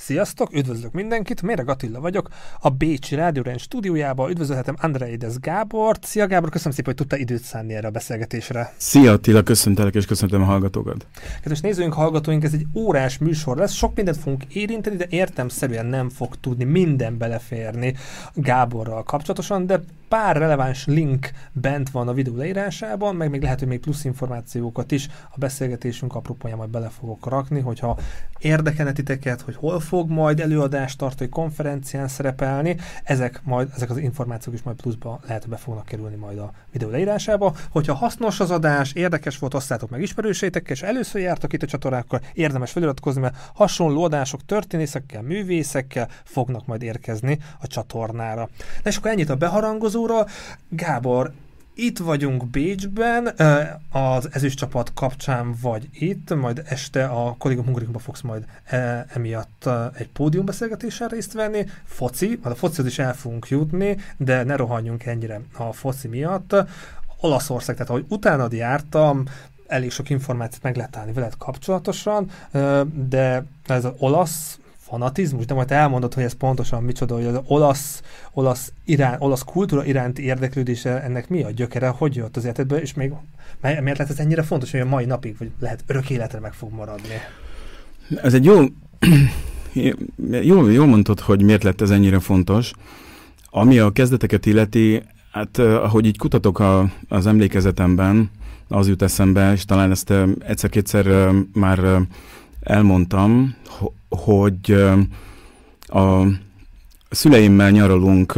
Sziasztok, üdvözlök mindenkit, Méreg Attila vagyok, a Bécsi Rádió Range stúdiójába üdvözölhetem Andreides Gábort. Szia Gábor, köszönöm szépen, hogy tudta időt szánni erre a beszélgetésre. Szia Attila, köszöntelek és köszöntöm a hallgatókat. Kedves nézőink, hallgatóink, ez egy órás műsor lesz, sok mindent fogunk érinteni, de értemszerűen nem fog tudni minden beleférni Gáborral kapcsolatosan, de pár releváns link bent van a videó leírásában, meg még lehet, hogy még plusz információkat is a beszélgetésünk apropóján majd bele fogok rakni, hogyha érdekelne titeket, hogy hol fog majd előadást tartani, konferencián szerepelni, ezek, majd, ezek az információk is majd pluszba lehet, hogy be fognak kerülni majd a videó leírásába. Hogyha hasznos az adás, érdekes volt, osztátok meg ismerőseitekkel, és először jártak itt a csatornákkal, érdemes feliratkozni, mert hasonló adások történészekkel, művészekkel fognak majd érkezni a csatornára. Na és akkor ennyit a beharangozóra. Gábor, itt vagyunk Bécsben, az ezüst csapat kapcsán vagy itt, majd este a Kollégium Hungarikumban fogsz majd emiatt egy pódiumbeszélgetéssel részt venni. Foci, a focihoz is el fogunk jutni, de ne rohanjunk ennyire a foci miatt. Olaszország, tehát ahogy utánad jártam, elég sok információt meg lehet állni veled kapcsolatosan, de ez az olasz fanatizmus, de majd elmondod, hogy ez pontosan micsoda, hogy az olasz, olasz, irán, olasz kultúra iránti érdeklődése, ennek mi a gyökere, hogy jött az életedbe, és még miért lehet ez ennyire fontos, hogy a mai napig, vagy lehet örök életre meg fog maradni? Ez egy jó, jó, jól mondtad, hogy miért lett ez ennyire fontos. Ami a kezdeteket illeti, hát ahogy így kutatok a, az emlékezetemben, az jut eszembe, és talán ezt egyszer-kétszer már elmondtam, hogy a szüleimmel nyaralunk,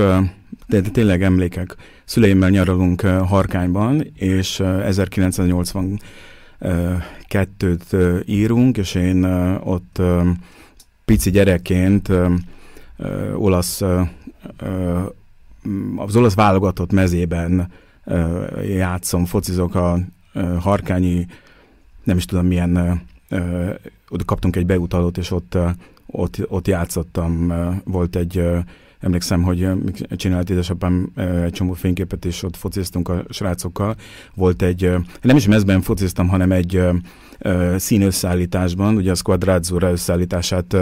de tényleg emlékek, szüleimmel nyaralunk Harkányban, és 1982-t írunk, és én ott pici gyerekként olasz, az olasz válogatott mezében játszom, focizok a harkányi, nem is tudom milyen oda kaptunk egy beutalót, és ott, ott, ott játszottam. Volt egy, emlékszem, hogy csinált édesapám egy csomó fényképet, és ott fociztunk a srácokkal. Volt egy, nem is mezben fociztam, hanem egy színösszállításban, ugye a Squadrázzura összeállítását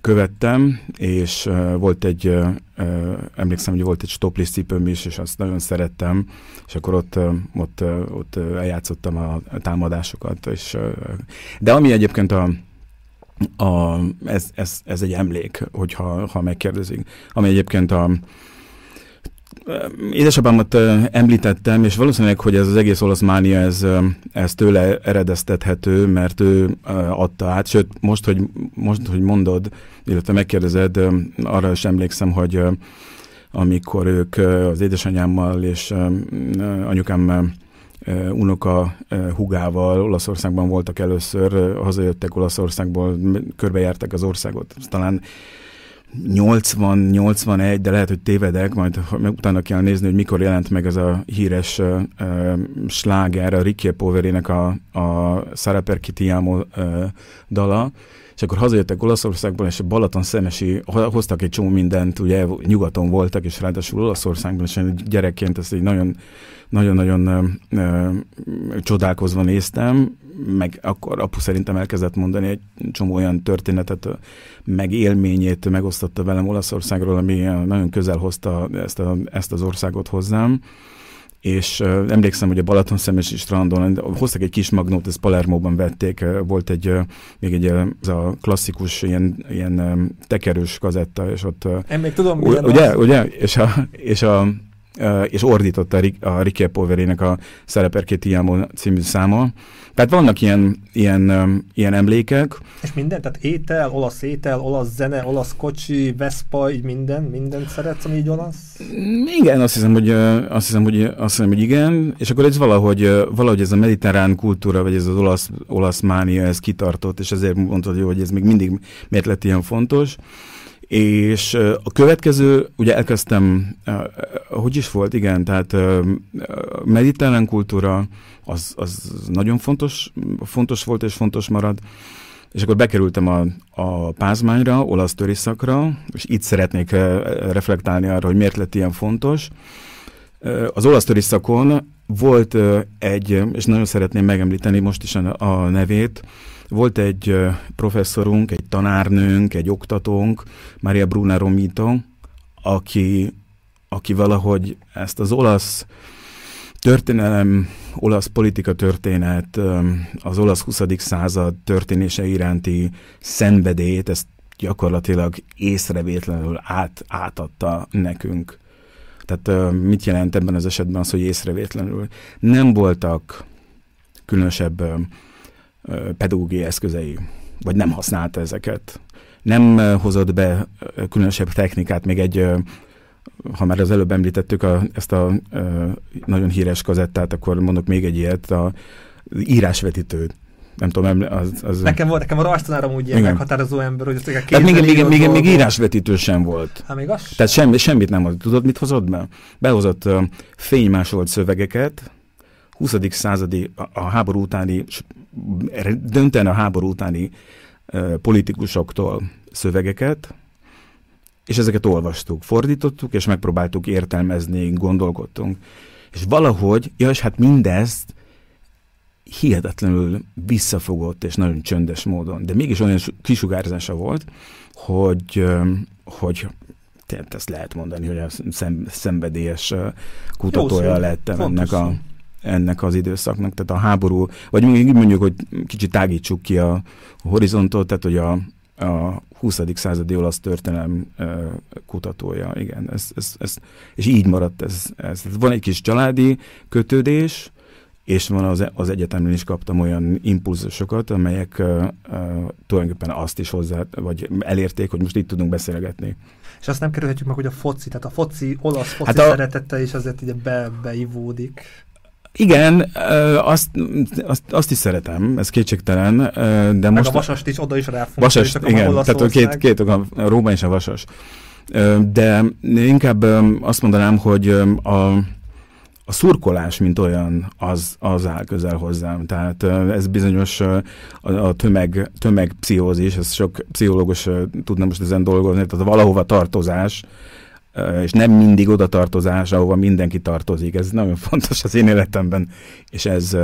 követtem, és uh, volt egy, uh, emlékszem, hogy volt egy stoplist cipőm is, és azt nagyon szerettem, és akkor ott, uh, ott, uh, ott eljátszottam a, a támadásokat. És, uh, de ami egyébként a, a, ez, ez, ez egy emlék, hogyha ha megkérdezik, ami egyébként a, Édesapámat említettem, és valószínűleg, hogy ez az egész olasz mánia, ez, ez tőle eredeztethető, mert ő adta át, sőt, most, hogy, most, hogy mondod, illetve megkérdezed, arra is emlékszem, hogy amikor ők az édesanyámmal és anyukám unoka hugával Olaszországban voltak először, hazajöttek Olaszországból, körbejártak az országot. Talán 80-81, de lehet, hogy tévedek, majd utána kell nézni, hogy mikor jelent meg ez a híres uh, sláger, a Ricky Poverének a, a Saraper Kitiamo uh, dala, és akkor hazajöttek Olaszországból, és a Balaton szemesi, hoztak egy csomó mindent, ugye nyugaton voltak, és ráadásul Olaszországban, és gyerekként ezt egy nagyon nagyon-nagyon csodálkozva néztem, meg akkor apu szerintem elkezdett mondani egy csomó olyan történetet, meg élményét megosztotta velem Olaszországról, ami nagyon közel hozta ezt, a, ezt az országot hozzám. És uh, emlékszem, hogy a Balaton szemesi strandon hoztak egy kis magnót, ezt Palermóban vették, uh, volt egy, uh, még egy az a klasszikus ilyen, ilyen um, tekerős kazetta, és ott... Uh, Én még tudom, ugye, ugye, és a, és a és ordította a Ricky Polverének a Szereperkét Iamo című száma. Tehát vannak ilyen, ilyen, ilyen emlékek. És minden? Tehát étel, olasz étel, olasz zene, olasz kocsi, Vespa, így minden? Mindent szeretsz, ami így olasz? Igen, azt hiszem, hogy, azt hiszem, hogy, azt hiszem, hogy igen. És akkor ez valahogy, valahogy ez a mediterrán kultúra, vagy ez az olasz, olasz mánia, ez kitartott, és ezért mondtad, hogy ez még mindig miért lett ilyen fontos. És a következő, ugye elkezdtem, hogy is volt, igen, tehát mediterrán kultúra, az, az nagyon fontos, fontos volt és fontos marad. És akkor bekerültem a, a pázmányra, olasz töriszakra, és itt szeretnék reflektálni arra, hogy miért lett ilyen fontos. Az olasz töriszakon volt egy, és nagyon szeretném megemlíteni most is a, a nevét, volt egy professzorunk, egy tanárnőnk, egy oktatónk, Maria Bruna Romito, aki, aki valahogy ezt az olasz történelem, olasz politika történet, az olasz 20. század történése iránti szenvedélyét, ezt gyakorlatilag észrevétlenül át, átadta nekünk. Tehát mit jelent ebben az esetben az, hogy észrevétlenül? Nem voltak különösebb pedagógiai eszközei, vagy nem használta ezeket. Nem hozott be különösebb technikát, még egy, ha már az előbb említettük a, ezt a nagyon híres kazettát, akkor mondok még egy ilyet, a írásvetítőt nem tudom, az... az nekem, volt, nekem a rajztanárom úgy ilyen meghatározó ember, hogy ezt a még, még, még, még írásvetítő sem volt. Hát még az Tehát semmi, semmit nem volt. Tudod, mit hozott be? Behozott uh, fénymásolt szövegeket, 20. századi, a, a háború utáni, dönten a háború utáni politikusoktól szövegeket, és ezeket olvastuk, fordítottuk, és megpróbáltuk értelmezni, gondolkodtunk. És valahogy, ja, és hát mindezt hihetetlenül visszafogott és nagyon csöndes módon, de mégis olyan kisugárzása volt, hogy, hogy tehát ezt lehet mondani, hogy a szem, szenvedélyes kutatója Jó lettem ennek, a, ennek az időszaknak. Tehát a háború, vagy még mondjuk, hogy kicsit tágítsuk ki a horizontot, tehát hogy a, a 20. századi olasz történelem kutatója, igen, ez, ez, ez, és így maradt ez, ez. Van egy kis családi kötődés, és van az, az egyetemben is kaptam olyan impulzusokat, amelyek uh, uh, tulajdonképpen azt is hozzá, vagy elérték, hogy most itt tudunk beszélgetni. És azt nem kerülhetjük meg, hogy a foci, tehát a foci, olasz foci hát a... szeretete is azért ugye be, beivódik. Igen, azt, azt, azt is szeretem, ez kétségtelen, de Meg most... a vasast is oda is ráfogunk. Vasast, igen, tehát a két, két a Róma és a vasas. De inkább azt mondanám, hogy a a szurkolás, mint olyan, az, az áll közel hozzám. Tehát ez bizonyos a, a tömeg, tömegpszichózis, ez sok pszichológus tudna most ezen dolgozni, tehát a valahova tartozás, és nem mindig oda tartozás, ahova mindenki tartozik. Ez nagyon fontos az én életemben, és ez,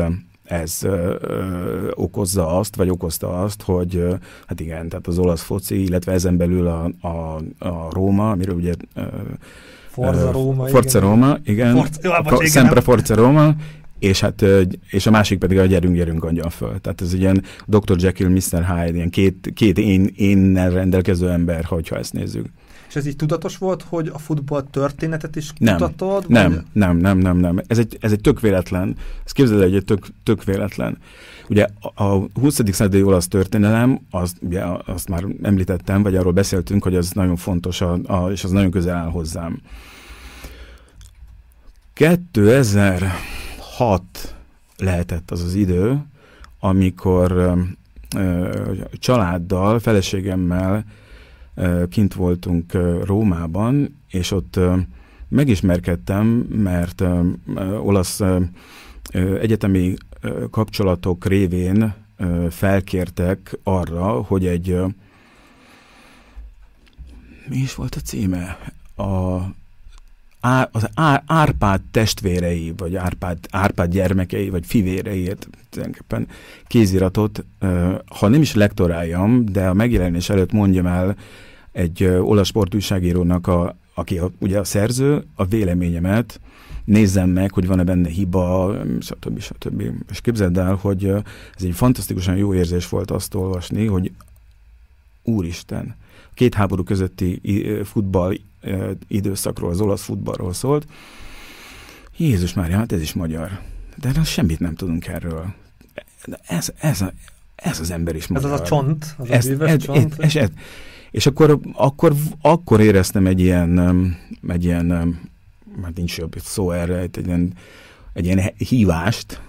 ez ö, ö, okozza azt, vagy okozta azt, hogy ö, hát igen, tehát az olasz foci, illetve ezen belül a, a, a Róma, amiről ugye ö, Forza Róma. Forza igen. Róma, igen. Forza, ja, Sempre Forza Róma, és hát és a másik pedig a gyerünk, gyerünk adjon föl. Tehát ez ilyen Dr. Jekyll, Mr. Hyde, ilyen két, két én, énnel rendelkező ember, hogyha ezt nézzük. És ez így tudatos volt, hogy a futball történetet is nem, kutatod? Nem, vagy? nem, nem, nem, nem. Ez egy, ez egy tök véletlen. Ez képzeld el, egy tök, tök véletlen. Ugye a 20. századi olasz történelem, azt, ugye, azt már említettem, vagy arról beszéltünk, hogy az nagyon fontos, a, a, és az nagyon közel áll hozzám. 2006 lehetett az az idő, amikor ö, családdal, feleségemmel ö, kint voltunk Rómában, és ott megismerkedtem, mert olasz egyetemi kapcsolatok révén felkértek arra, hogy egy mi is volt a címe? A az Árpád testvérei, vagy Árpád, Árpád gyermekei, vagy fivéreit, tulajdonképpen kéziratot, ha nem is lektoráljam, de a megjelenés előtt mondjam el egy olasz sportújságírónak, a, aki a, ugye a szerző, a véleményemet, nézzem meg, hogy van-e benne hiba, stb. stb. És képzeld el, hogy ez egy fantasztikusan jó érzés volt azt olvasni, hogy úristen, két háború közötti futball időszakról, az olasz futballról szólt. Jézus már, hát ez is magyar. De hát semmit nem tudunk erről. De ez, ez, a, ez az ember is magyar. Ez az a csont, az ez, a ez, csont. Ez, ez, ez, és akkor, akkor, akkor éreztem egy ilyen, egy ilyen, hát nincs jobb szó erre, egy ilyen, egy ilyen hívást,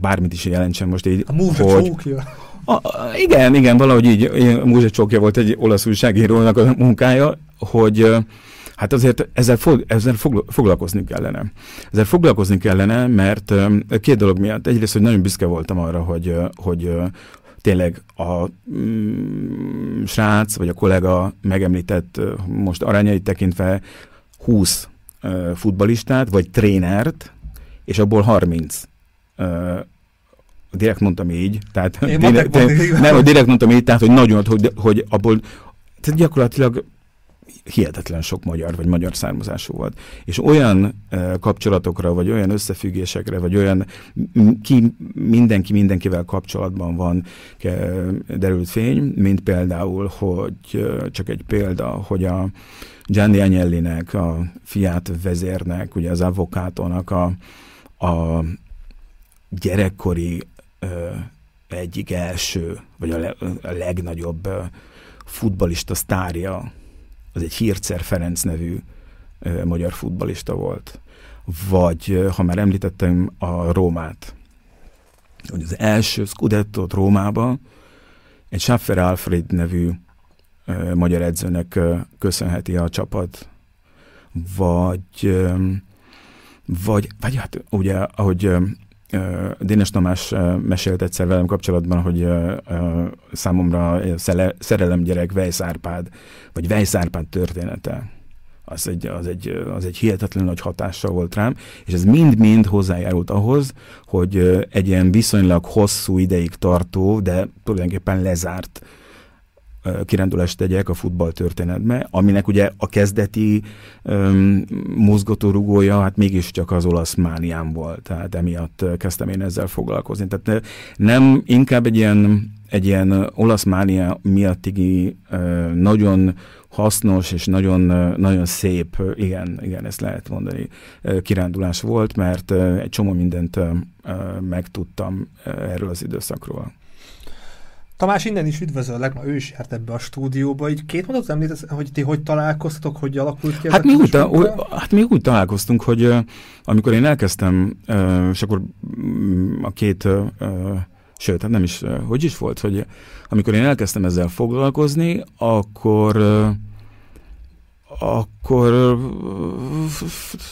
bármit is jelentsen most így. A hogy, a, a, igen, igen, valahogy így, Múzsa Csókja volt egy olasz újságírónak a munkája, hogy hát azért ezzel, fog, ezzel foglalkozni kellene. Ezzel foglalkozni kellene, mert két dolog miatt. Egyrészt, hogy nagyon büszke voltam arra, hogy, hogy tényleg a mm, srác, vagy a kollega megemlített, most arányait tekintve 20 futbalistát, vagy trénert, és abból 30 direkt mondtam így, tehát direkt, mondtam, nem, hogy direkt mondtam így, tehát hogy nagyon, hogy, hogy abból tehát gyakorlatilag hihetetlen sok magyar vagy magyar származású volt. És olyan kapcsolatokra, vagy olyan összefüggésekre, vagy olyan ki, mindenki mindenkivel kapcsolatban van derült fény, mint például, hogy csak egy példa, hogy a Gianni Agnellinek, a fiát vezérnek, ugye az avokátónak a, a gyerekkori egyik első, vagy a, le, a legnagyobb futbalista sztárja, az egy Hircer Ferenc nevű magyar futbalista volt. Vagy, ha már említettem a Rómát, hogy az első Scudetto-t Rómába egy Schaffer Alfred nevű magyar edzőnek köszönheti a csapat, vagy, vagy, vagy hát ugye, ahogy Dénes Tamás mesélt egyszer velem kapcsolatban, hogy számomra szerelemgyerek Vejsz Árpád, vagy Vejsz Árpád története. Az egy, az, egy, az egy hihetetlen nagy hatással volt rám, és ez mind-mind hozzájárult ahhoz, hogy egy ilyen viszonylag hosszú ideig tartó, de tulajdonképpen lezárt kirándulást tegyek a futball történetbe, aminek ugye a kezdeti um, mozgatórugója hát mégiscsak az olasz mániám volt, tehát emiatt kezdtem én ezzel foglalkozni. Tehát nem inkább egy ilyen, egy ilyen olasz mánia miattigi uh, nagyon hasznos és nagyon, nagyon szép, igen, igen, ezt lehet mondani, kirándulás volt, mert egy csomó mindent megtudtam erről az időszakról. Tamás, innen is üdvözöllek, ma ő is járt ebbe a stúdióba. Így két mondatot említesz, hogy ti hogy találkoztatok, hogy alakult ki hát mi, úgy, ta, hát mi úgy találkoztunk, hogy uh, amikor én elkezdtem, uh, és akkor um, a két, uh, sőt, hát nem is, uh, hogy is volt, hogy amikor én elkezdtem ezzel foglalkozni, akkor uh, akkor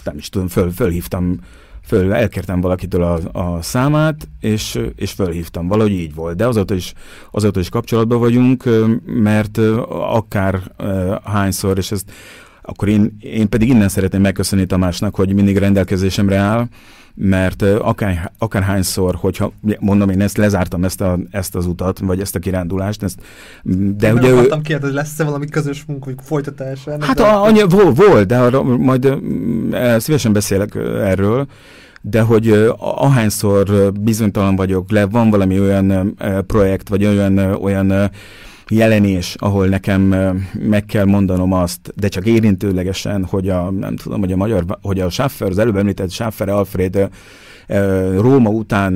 nem is tudom, föl, fölhívtam föl, elkértem valakitől a, a számát, és, és fölhívtam. Valahogy így volt. De azóta is, azóta is kapcsolatban vagyunk, mert akár hányszor, és ezt akkor én, én pedig innen szeretném megköszönni Tamásnak, hogy mindig rendelkezésemre áll, mert akár, akárhányszor, hogyha mondom, én ezt lezártam ezt, a, ezt az utat, vagy ezt a kirándulást, ezt, de én ugye... Nem akartam kérdezni, hogy lesz-e valami közös munka, hogy folytatás? Hát a, anya, volt, volt, de arra majd szívesen beszélek erről, de hogy ahányszor bizonytalan vagyok le, van valami olyan projekt, vagy olyan, olyan jelenés, ahol nekem meg kell mondanom azt, de csak érintőlegesen, hogy a, nem tudom, hogy a magyar, hogy a Schaffer, az előbb említett Schaffer Alfred Róma után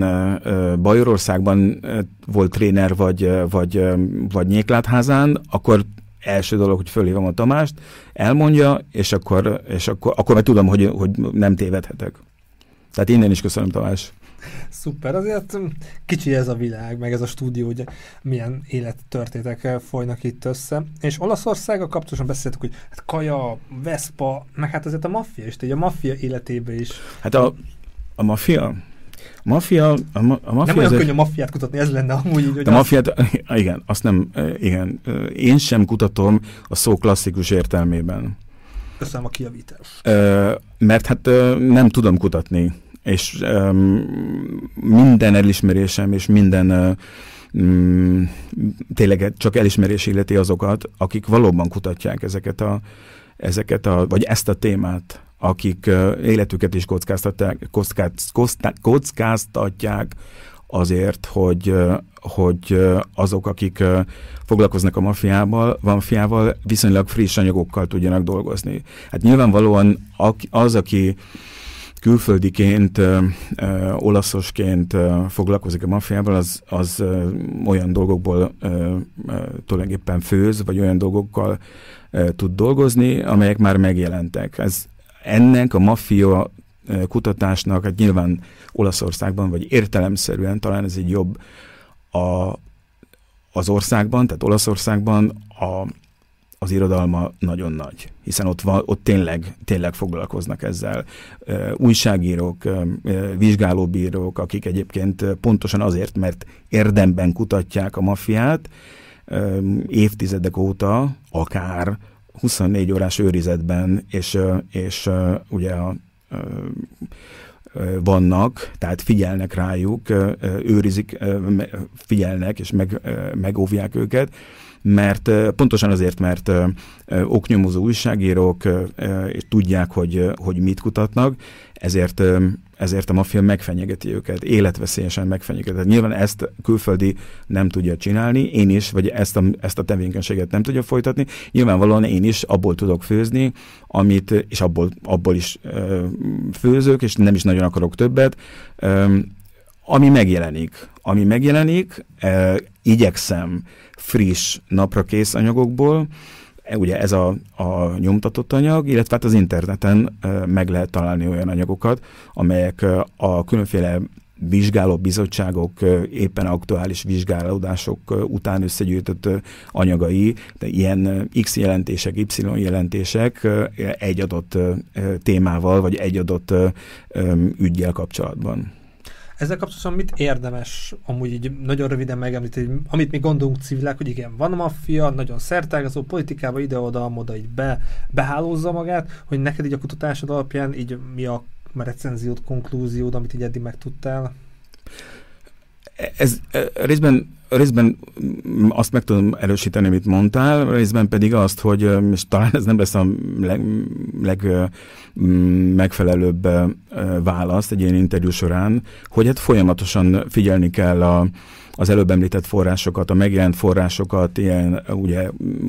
Bajorországban volt tréner, vagy, vagy, vagy Nyéklátházán, akkor első dolog, hogy fölhívom a Tamást, elmondja, és akkor, és akkor, akkor meg tudom, hogy, hogy nem tévedhetek. Tehát innen is köszönöm, Tamás. Szuper, azért kicsi ez a világ, meg ez a stúdió, hogy milyen élettörténetek folynak itt össze. És Olaszországgal kapcsolatosan beszéltük, hogy hát Kaja, Vespa, meg hát azért a maffia is, így a maffia életébe is. Hát a, a maffia, a maffia, a, ma, a maffia nem olyan könnyű a maffiát kutatni, ez lenne amúgy így, hogy A maffiát, igen, azt nem, igen, én sem kutatom a szó klasszikus értelmében. Köszönöm a kiavítást. Mert hát nem tudom kutatni és um, minden elismerésem és minden um, tényleg csak elismerés illeti azokat, akik valóban kutatják ezeket a, ezeket a, vagy ezt a témát, akik uh, életüket is kockáztatják, kockáz, kockáztatják azért, hogy, uh, hogy uh, azok, akik uh, foglalkoznak a mafiával, fiával, viszonylag friss anyagokkal tudjanak dolgozni. Hát nyilvánvalóan az, aki külföldiként, ö, ö, olaszosként ö, foglalkozik a maffiával, az, az ö, olyan dolgokból ö, ö, tulajdonképpen főz, vagy olyan dolgokkal ö, tud dolgozni, amelyek már megjelentek. Ez ennek a maffia kutatásnak, hát nyilván Olaszországban, vagy értelemszerűen talán ez egy jobb a, az országban, tehát Olaszországban a az irodalma nagyon nagy, hiszen ott, van, ott tényleg, tényleg foglalkoznak ezzel. Újságírók, vizsgálóbírók, akik egyébként pontosan azért, mert érdemben kutatják a maffiát, évtizedek óta, akár 24 órás őrizetben, és, és ugye a vannak, tehát figyelnek rájuk, őrizik, figyelnek és meg, megóvják őket, mert pontosan azért, mert oknyomozó újságírók tudják, hogy, hogy mit kutatnak, ezért ezért a maffia megfenyegeti őket, életveszélyesen megfenyegeti. Tehát nyilván ezt külföldi nem tudja csinálni, én is, vagy ezt a, ezt a tevékenységet nem tudja folytatni. Nyilvánvalóan én is abból tudok főzni, amit, és abból, abból is főzök, és nem is nagyon akarok többet, ami megjelenik. Ami megjelenik, igyekszem friss, napra kész anyagokból, E, ugye ez a, a nyomtatott anyag, illetve hát az interneten meg lehet találni olyan anyagokat, amelyek a különféle vizsgáló bizottságok éppen aktuális vizsgálódások után összegyűjtött anyagai, de ilyen X jelentések, Y jelentések egy adott témával, vagy egy adott ügyjel kapcsolatban. Ezzel kapcsolatban mit érdemes amúgy így nagyon röviden megemlíteni, amit mi gondolunk civilek, hogy igen, van maffia, nagyon szertágazó, politikába ide-oda, moda így be, behálózza magát, hogy neked így a kutatásod alapján így mi a recenziód, konklúziód, amit így eddig megtudtál? Ez részben részben azt meg tudom erősíteni, amit mondtál, részben pedig azt, hogy, és talán ez nem lesz a leg, leg megfelelőbb válasz egy ilyen interjú során, hogy hát folyamatosan figyelni kell a, az előbb említett forrásokat, a megjelent forrásokat, ilyen ugye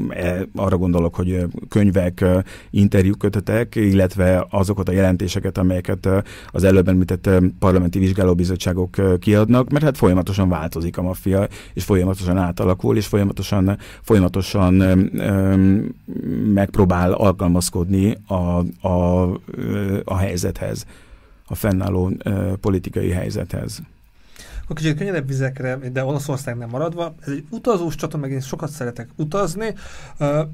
e, arra gondolok, hogy könyvek, interjúkötetek, illetve azokat a jelentéseket, amelyeket az előbb említett parlamenti vizsgálóbizottságok kiadnak, mert hát folyamatosan változik a maffia, és folyamatosan átalakul, és folyamatosan, folyamatosan öm, megpróbál alkalmazkodni a, a, a helyzethez, a fennálló ö, politikai helyzethez kicsit könnyedebb vizekre, de Olaszország nem maradva. Ez egy utazós csata, meg én sokat szeretek utazni.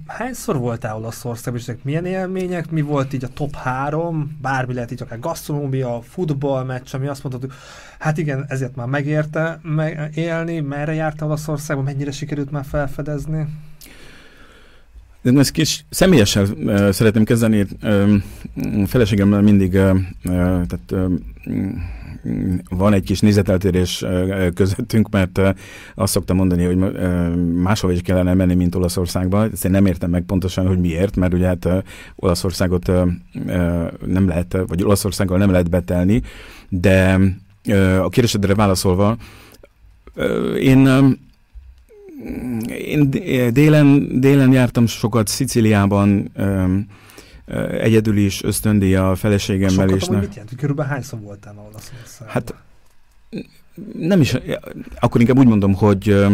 hányszor voltál Olaszországban, és milyen élmények? Mi volt így a top három? Bármi lehet így akár gasztronómia, futballmeccs, ami azt hogy hát igen, ezért már megérte meg élni. Merre jártál Olaszországban? Mennyire sikerült már felfedezni? De ezt kis személyesen uh, szeretném kezdeni. Uh, feleségemmel mindig uh, uh, tehát, uh, van egy kis nézeteltérés közöttünk, mert azt szoktam mondani, hogy máshova is kellene menni, mint Olaszországba. Ezt én nem értem meg pontosan, hogy miért, mert ugye hát Olaszországot nem lehet, vagy Olaszországgal nem lehet betelni, de a kérdésedre válaszolva, én én délen, délen jártam sokat Sziciliában, egyedül is ösztöndíja a feleségemmel. Sokat, és mit jelent? Körülbelül hányszor voltál ma Olaszországban? Hát nem is, akkor inkább úgy mondom, hogy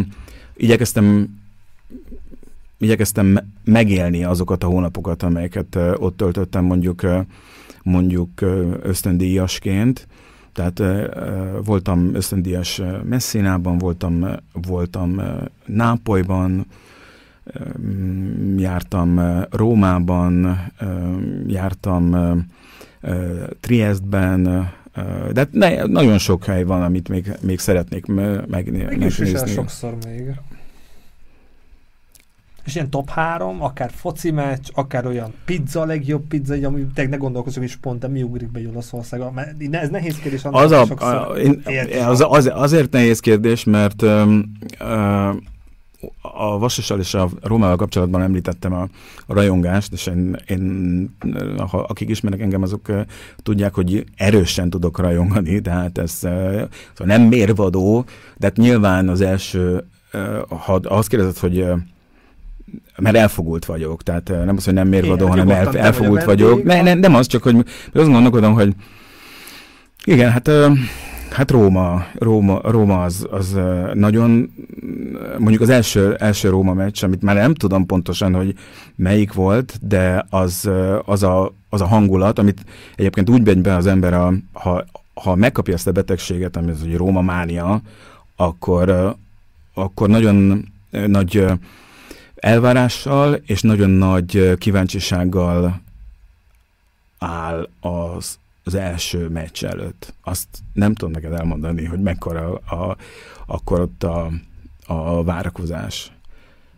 igyekeztem igyekeztem megélni azokat a hónapokat, amelyeket ott töltöttem mondjuk mondjuk ösztöndíjasként. Tehát voltam ösztöndíjas Messinában, voltam, voltam Nápolyban, jártam Rómában, jártam Triestben, de ne, nagyon sok hely van, amit még, még szeretnék megnézni. Mégis sokszor még. És ilyen top három, akár foci meccs, akár olyan pizza, a legjobb pizza, ami te ne gondolkozok is pont, de mi ugrik be Olaszországba. Mert ez nehéz kérdés. Az, a, a, én, az, az, azért nehéz kérdés, mert um, uh, a Vassissal és a Rómával kapcsolatban említettem a, a rajongást, és én, én ha, akik ismernek engem, azok uh, tudják, hogy erősen tudok rajongani, tehát ez uh, szóval nem mérvadó, de hát nyilván az első, uh, ha azt kérdezed, hogy mert elfogult vagyok, tehát nem az, hogy nem mérvadó, hanem el, elfogult vagyok. Ne, ne, nem az, csak hogy azt gondolkodom, hogy igen, hát Hát Róma, Róma, Róma az, az nagyon, mondjuk az első, első Róma meccs, amit már nem tudom pontosan, hogy melyik volt, de az, az, a, az a hangulat, amit egyébként úgy megy be az ember, a, ha, ha megkapja ezt a betegséget, ami az, hogy Róma mánia, akkor, akkor nagyon nagy elvárással és nagyon nagy kíváncsisággal áll az, az első meccs előtt. Azt nem tudom neked elmondani, hogy mekkora a, a, akkor ott a, a várakozás.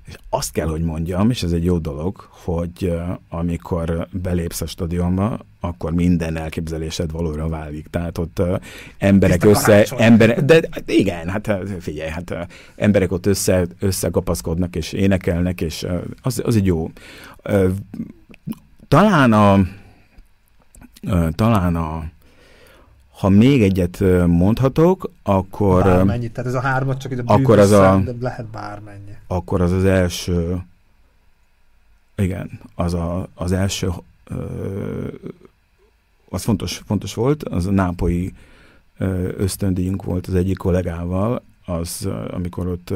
És azt kell, hogy mondjam, és ez egy jó dolog, hogy amikor belépsz a stadionba, akkor minden elképzelésed valóra válik. Tehát ott emberek össze... Emberek, de igen, hát figyelj, hát emberek ott össze, összekapaszkodnak és énekelnek, és az, az egy jó. Talán a talán a ha még egyet mondhatok, akkor... Bármennyi, tehát ez a hármat csak a akkor az a, lehet bármennyi. Akkor az az első, igen, az a, az első, az fontos, fontos volt, az a nápoi ösztöndíjunk volt az egyik kollégával, az, amikor ott,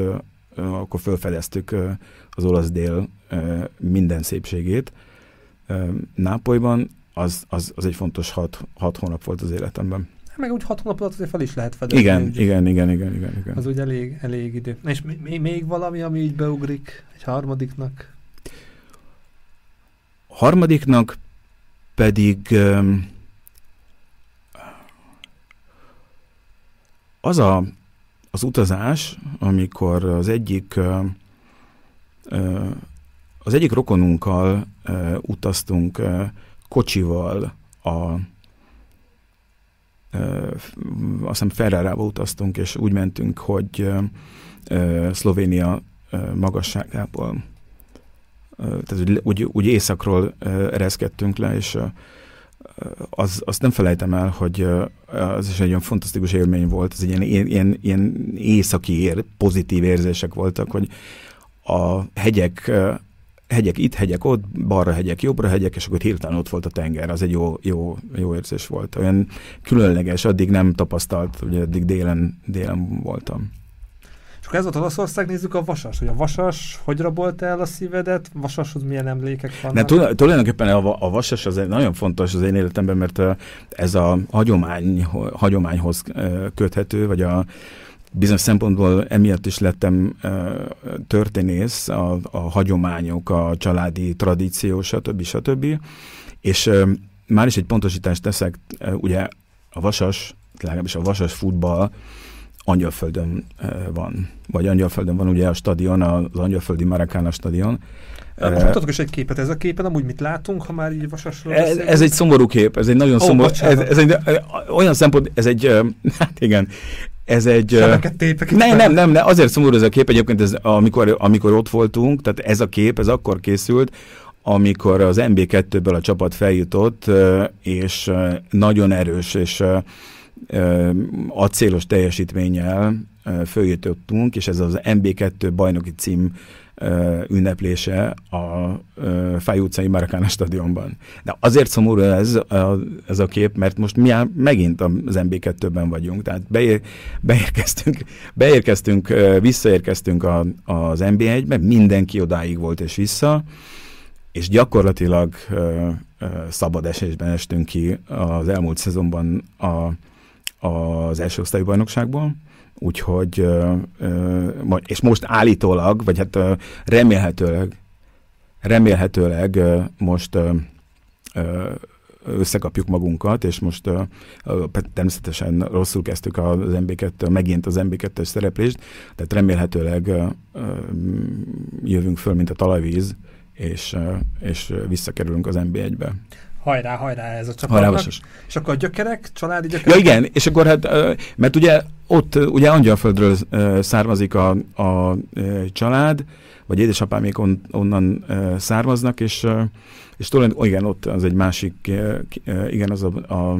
akkor felfedeztük az olasz dél minden szépségét. Nápolyban az, az, az egy fontos hat, hat hónap volt az életemben. Meg úgy hat hónap alatt azért fel is lehet fedezni. Igen, igen, igen, igen, igen, igen. Az úgy elég, elég idő. És még, még valami, ami így beugrik egy harmadiknak? Harmadiknak pedig az a, az utazás, amikor az egyik az egyik rokonunkkal utaztunk kocsival a azt hiszem Ferrarába utaztunk, és úgy mentünk, hogy Szlovénia magasságából. Tehát úgy, úgy, úgy északról ereszkedtünk le, és az, azt nem felejtem el, hogy az is egy olyan fantasztikus élmény volt, ez egy ilyen, ilyen, ilyen északi ér, pozitív érzések voltak, hogy a hegyek hegyek itt, hegyek ott, balra hegyek, jobbra hegyek, és akkor hirtelen ott volt a tenger. Az egy jó, jó, jó érzés volt. Olyan különleges, addig nem tapasztalt, ugye addig délen, délen voltam. És akkor ez volt Olaszország, nézzük a Vasas. Hogy a Vasas, hogy rabolta el a szívedet? Vasashoz milyen emlékek vannak? Ne, tulajdonképpen a, a Vasas az egy nagyon fontos az én életemben, mert ez a hagyomány, hagyományhoz köthető, vagy a, bizonyos szempontból emiatt is lettem történész, a, a hagyományok, a családi tradíció, stb. stb. És már is egy pontosítást teszek, ugye a vasas, legalábbis a vasas futball Angyalföldön van, vagy Angyalföldön van ugye a stadion, az Angyalföldi Marakana stadion, most mutatok is egy képet. Ez a képen amúgy mit látunk, ha már így vasasról ez, ez egy szomorú kép, ez egy nagyon oh, szomorú, ez, ez egy, olyan szempont, ez egy, hát igen, ez egy... Nem, nem, nem, nem, azért szomorú ez a kép, egyébként ez, amikor, amikor ott voltunk, tehát ez a kép, ez akkor készült, amikor az MB2-ből a csapat feljutott, és nagyon erős és acélos teljesítménnyel följutottunk, és ez az MB2 bajnoki cím ünneplése a Fáj utcai Marakana stadionban. De azért szomorú ez a, ez a kép, mert most mi megint az MB2-ben vagyunk, tehát beér, beérkeztünk, beérkeztünk, visszaérkeztünk a, az MB1-be, mindenki odáig volt és vissza, és gyakorlatilag szabad esésben estünk ki az elmúlt szezonban a, az első osztályú bajnokságból, úgyhogy, és most állítólag, vagy hát remélhetőleg, remélhetőleg most összekapjuk magunkat, és most természetesen rosszul kezdtük az MB2, megint az MB2-es szereplést, tehát remélhetőleg jövünk föl, mint a talajvíz, és, és visszakerülünk az MB1-be hajrá, hajrá ez a csapatnak. És akkor a gyökerek, családi gyökerek? Ja igen, és akkor hát, mert ugye ott ugye Angyalföldről származik a, a család, vagy édesapámék on, onnan származnak, és, és tulajdonképpen, igen, ott az egy másik, igen, az a, a,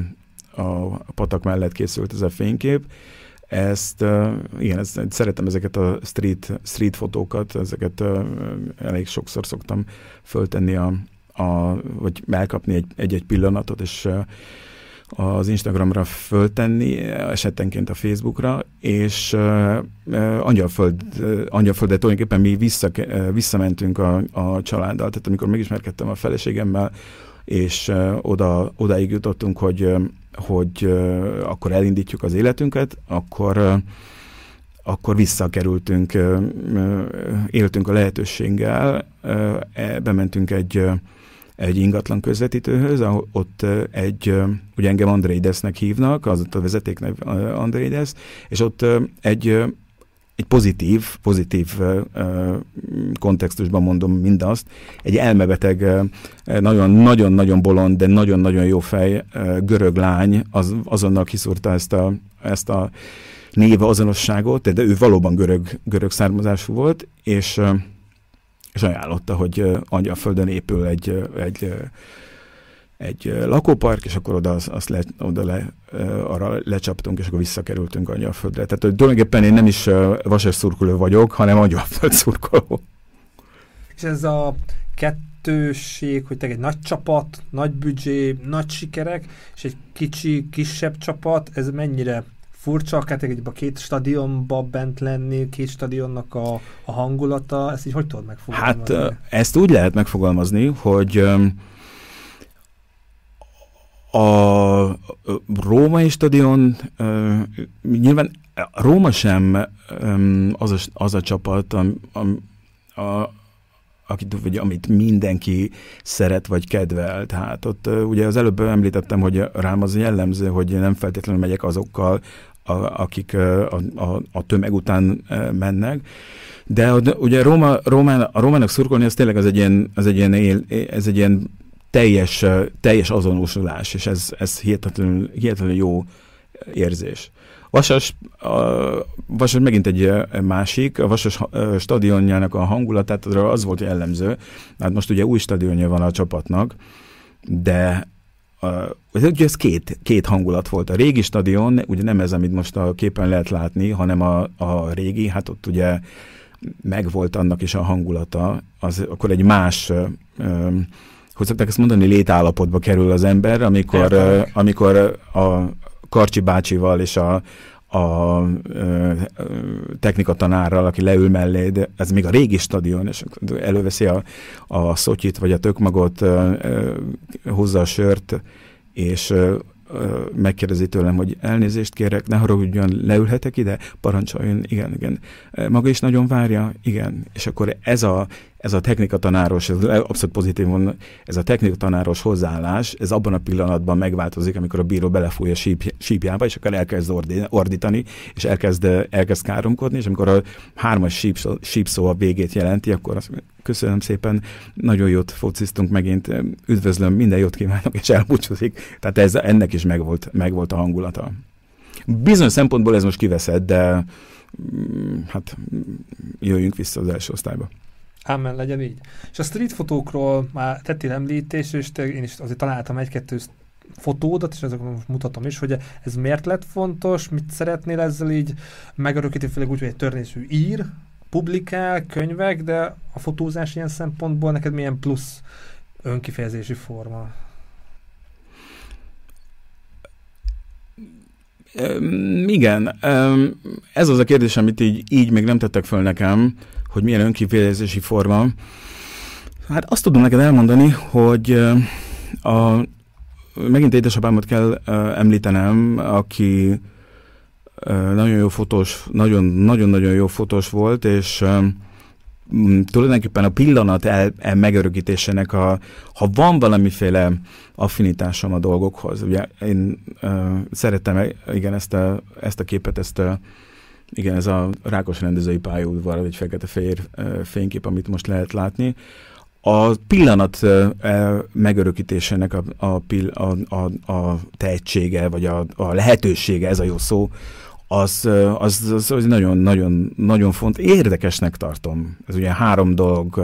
a patak mellett készült ez a fénykép, ezt, igen, ezt, szeretem ezeket a street, street fotókat, ezeket elég sokszor szoktam föltenni a, a, vagy elkapni egy-egy pillanatot, és az Instagramra föltenni, esetenként a Facebookra, és uh, Angyalföld, uh, Angyalföldet tulajdonképpen mi vissza, visszamentünk a, a családdal, tehát amikor megismerkedtem a feleségemmel, és uh, oda, odáig jutottunk, hogy, hogy uh, akkor elindítjuk az életünket, akkor uh, akkor visszakerültünk, éltünk a lehetőséggel, uh, bementünk egy egy ingatlan közvetítőhöz, ott egy, ugye engem Andréidesnek hívnak, az ott a vezetéknev Andréides, és ott egy, egy pozitív, pozitív kontextusban mondom mindazt, egy elmebeteg, nagyon-nagyon-nagyon bolond, de nagyon-nagyon jó fej görög lány az, azonnal kiszúrta ezt a, ezt a néve azonosságot, de ő valóban görög, görög származású volt, és, és ajánlotta, hogy Angyalföldön épül egy, egy egy lakópark, és akkor oda, azt le, oda le, arra lecsaptunk, és akkor visszakerültünk Angyalföldre. Tehát hogy tulajdonképpen én nem is vasas szurkoló vagyok, hanem Angyalföld szurkoló. És ez a kettőség, hogy te egy nagy csapat, nagy büdzsé, nagy sikerek, és egy kicsi, kisebb csapat, ez mennyire furcsa, akár egy a két stadionba bent lenni, két stadionnak a, a hangulata, ezt így hogy tudod megfogalmazni? Hát ezt úgy lehet megfogalmazni, hogy a római stadion, nyilván Róma sem az a, az a csapat, a, a, a, akit, vagy amit mindenki szeret vagy kedvel. Tehát ott ugye az előbb említettem, hogy rám az jellemző, hogy nem feltétlenül megyek azokkal, a, akik a, a, a tömeg után mennek. De ugye Róma, Rómán, a Rómának szurkolni az tényleg az egy ilyen, az egy ilyen, él, ez egy ilyen teljes, teljes azonosulás, és ez, ez hihetetlenül, hihetetlenül jó érzés. Vasas, a, Vasas megint egy másik, a Vasas stadionjának a hangulatát az volt jellemző, hát most ugye új stadionja van a csapatnak, de uh, ugye ez két, két hangulat volt. A régi stadion, ugye nem ez, amit most a képen lehet látni, hanem a, a régi, hát ott ugye megvolt annak is a hangulata, az akkor egy más uh, hogy szokták ezt mondani, létállapotba kerül az ember, amikor, uh, amikor a Karcsi bácsival és a, a ö, technika tanárral, aki leül mellé, de ez még a régi stadion, és előveszi a, a szotyit, vagy a tökmagot, ö, hozza a sört, és ö, megkérdezi tőlem, hogy elnézést kérek, ne haragudjon, leülhetek ide, parancsoljon, igen, igen. Maga is nagyon várja, igen. És akkor ez a, ez a technika tanáros, ez abszolút pozitív, ez a technika tanáros hozzáállás, ez abban a pillanatban megváltozik, amikor a bíró belefúj a síp, sípjába, és akkor elkezd ordítani, és elkezd, elkezd káromkodni, és amikor a hármas síp, sípszó a végét jelenti, akkor azt köszönöm szépen, nagyon jót fociztunk megint, üdvözlöm, minden jót kívánok, és elbúcsúzik. Tehát ez, ennek is megvolt, megvolt a hangulata. Bizonyos szempontból ez most kiveszed, de mm, hát jöjjünk vissza az első osztályba. Ámen legyen így. És a street fotókról már tettél említést, és én is azért találtam egy-kettő fotódat, és ezeket most mutatom is, hogy ez miért lett fontos, mit szeretnél ezzel így megörökíteni, főleg úgy, hogy egy törvényszű ír, publikál könyvek, de a fotózás ilyen szempontból neked milyen plusz önkifejezési forma? Um, igen, um, ez az a kérdés, amit így, így még nem tettek föl nekem, hogy milyen önkifejezési forma. Hát azt tudom neked elmondani, hogy a, megint édesapámat kell említenem, aki nagyon jó fotós, nagyon-nagyon jó fotós volt, és tulajdonképpen a pillanat el, el megörökítésének, a, ha van valamiféle affinitásom a dolgokhoz, ugye én uh, szerettem igen ezt a, ezt a képet, ezt a, igen, ez a Rákos rendezői pályaudvar, egy fekete-fehér fénykép, amit most lehet látni. A pillanat megörökítésének a, a, a, a, a tehetsége, vagy a, a lehetősége, ez a jó szó, az, az, az, az nagyon, nagyon, nagyon font, érdekesnek tartom. Ez ugye három dolog,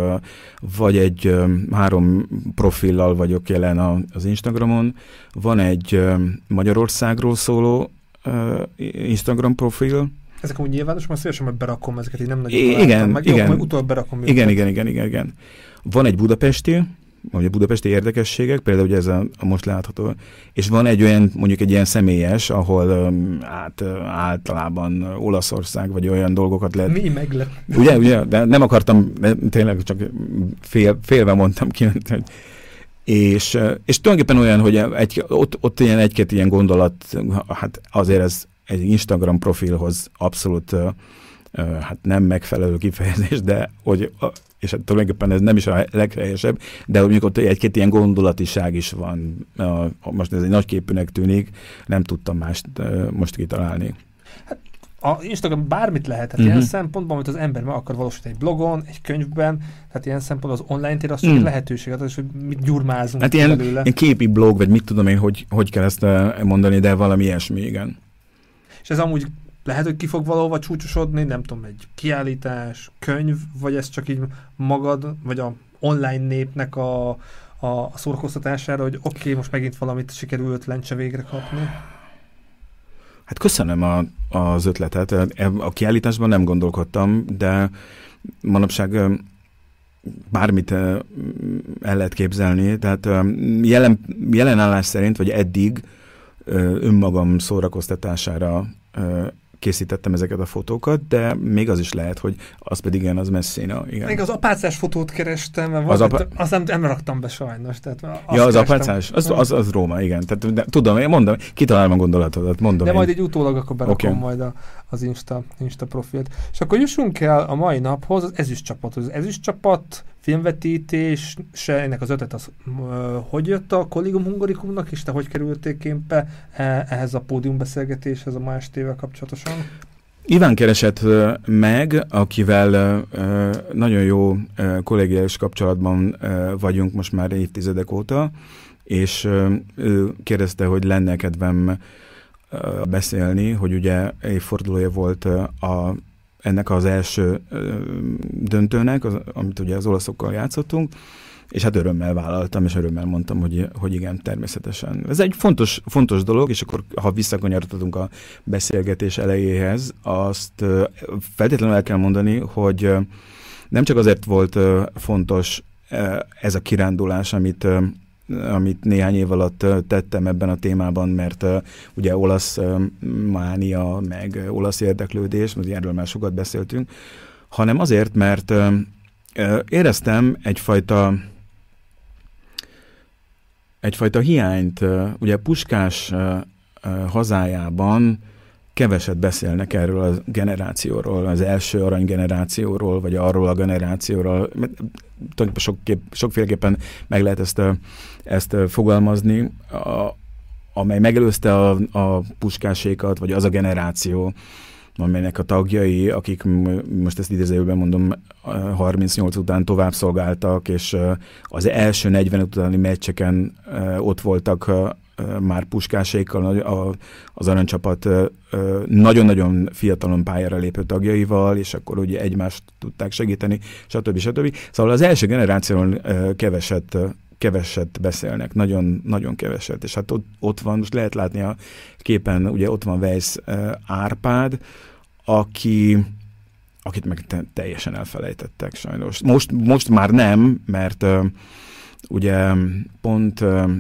vagy egy három profillal vagyok jelen az Instagramon, van egy Magyarországról szóló Instagram profil, ezek úgy nyilvános, mert szívesen majd berakom ezeket, így nem nagyon igen, meg. igen. Jó, majd utóbb berakom Igen, igen, igen, igen, igen. Van egy budapesti, vagy a budapesti érdekességek, például ugye ez a, a most látható, és van egy olyan, mondjuk egy ilyen személyes, ahol um, át, általában Olaszország, vagy olyan dolgokat lehet. Mi meglep. Ugye, ugye, de nem akartam, de tényleg csak fél, félve mondtam ki, hogy és, és tulajdonképpen olyan, hogy egy, ott, ott ilyen egy-két ilyen gondolat, hát azért ez egy Instagram profilhoz abszolút hát nem megfelelő kifejezés, de hogy, és hát tulajdonképpen ez nem is a leghelyesebb, de hogy ott egy-két ilyen gondolatiság is van. Most ez egy nagy képűnek tűnik, nem tudtam mást most kitalálni. Hát a Instagram bármit lehet, tehát uh-huh. ilyen szempontból, amit az ember meg akar valósítani egy blogon, egy könyvben, tehát ilyen szempontból az online tér az csak mm. lehetőség, az, hogy mit gyurmázunk hát ilyen, belőle. ilyen képi blog, vagy mit tudom én, hogy, hogy kell ezt mondani, de valami ilyesmi, igen. És ez amúgy lehet, hogy ki fog valahova csúcsosodni, nem tudom, egy kiállítás, könyv, vagy ez csak így magad, vagy a online népnek a, a szórakoztatására, hogy oké, okay, most megint valamit sikerült lencse végre kapni? Hát köszönöm a, az ötletet. A kiállításban nem gondolkodtam, de manapság bármit el lehet képzelni. Tehát jelen, jelen állás szerint, vagy eddig önmagam szórakoztatására készítettem ezeket a fotókat, de még az is lehet, hogy az pedig igen, az messzina. Igen. Még az apácás fotót kerestem, mert az, apa... azt nem, nem raktam be sajnos. Tehát ja, az apácás? Az, az, az Róma, igen. Tehát, de, tudom, én mondom, kitalálom a gondolatodat, mondom. De én. majd egy utólag akkor berakom okay. majd a, az Insta, Insta profilt. És akkor jussunk el a mai naphoz, az ezüst csapathoz. Az ezüst csapat filmvetítés, se ennek az ötlet az hogy jött a Colligum Hungarikumnak, és te hogy kerültél kémpe e, ehhez a pódiumbeszélgetéshez a más tével kapcsolatosan? Iván keresett meg, akivel nagyon jó kollégiális kapcsolatban vagyunk most már évtizedek óta, és ő kérdezte, hogy lenne kedvem beszélni, hogy ugye évfordulója volt a, ennek az első döntőnek, az, amit ugye az olaszokkal játszottunk, és hát örömmel vállaltam, és örömmel mondtam, hogy, hogy igen, természetesen. Ez egy fontos, fontos dolog, és akkor, ha visszakanyarodhatunk a beszélgetés elejéhez, azt feltétlenül el kell mondani, hogy nem csak azért volt fontos ez a kirándulás, amit amit néhány év alatt tettem ebben a témában, mert ugye olasz mánia, meg olasz érdeklődés, erről már sokat beszéltünk, hanem azért, mert éreztem egyfajta egyfajta hiányt. Ugye Puskás hazájában keveset beszélnek erről a generációról, az első aranygenerációról, vagy arról a generációról. Tulajdonképpen sokképp, sokféleképpen meg lehet ezt, ezt fogalmazni, a, amely megelőzte a, a puskásékat, vagy az a generáció, amelynek a tagjai, akik most ezt idézőben mondom, 38 után tovább szolgáltak, és az első 40 utáni meccseken ott voltak már puskásékkal, az aranycsapat nagyon-nagyon fiatalon pályára lépő tagjaival, és akkor ugye egymást tudták segíteni, stb. stb. Szóval az első generáción keveset keveset beszélnek, nagyon, nagyon keveset, és hát ott, ott van, most lehet látni a képen, ugye ott van Weiss Árpád, aki akit meg te, teljesen elfelejtettek sajnos. Most, most már nem, mert ugye pont uh,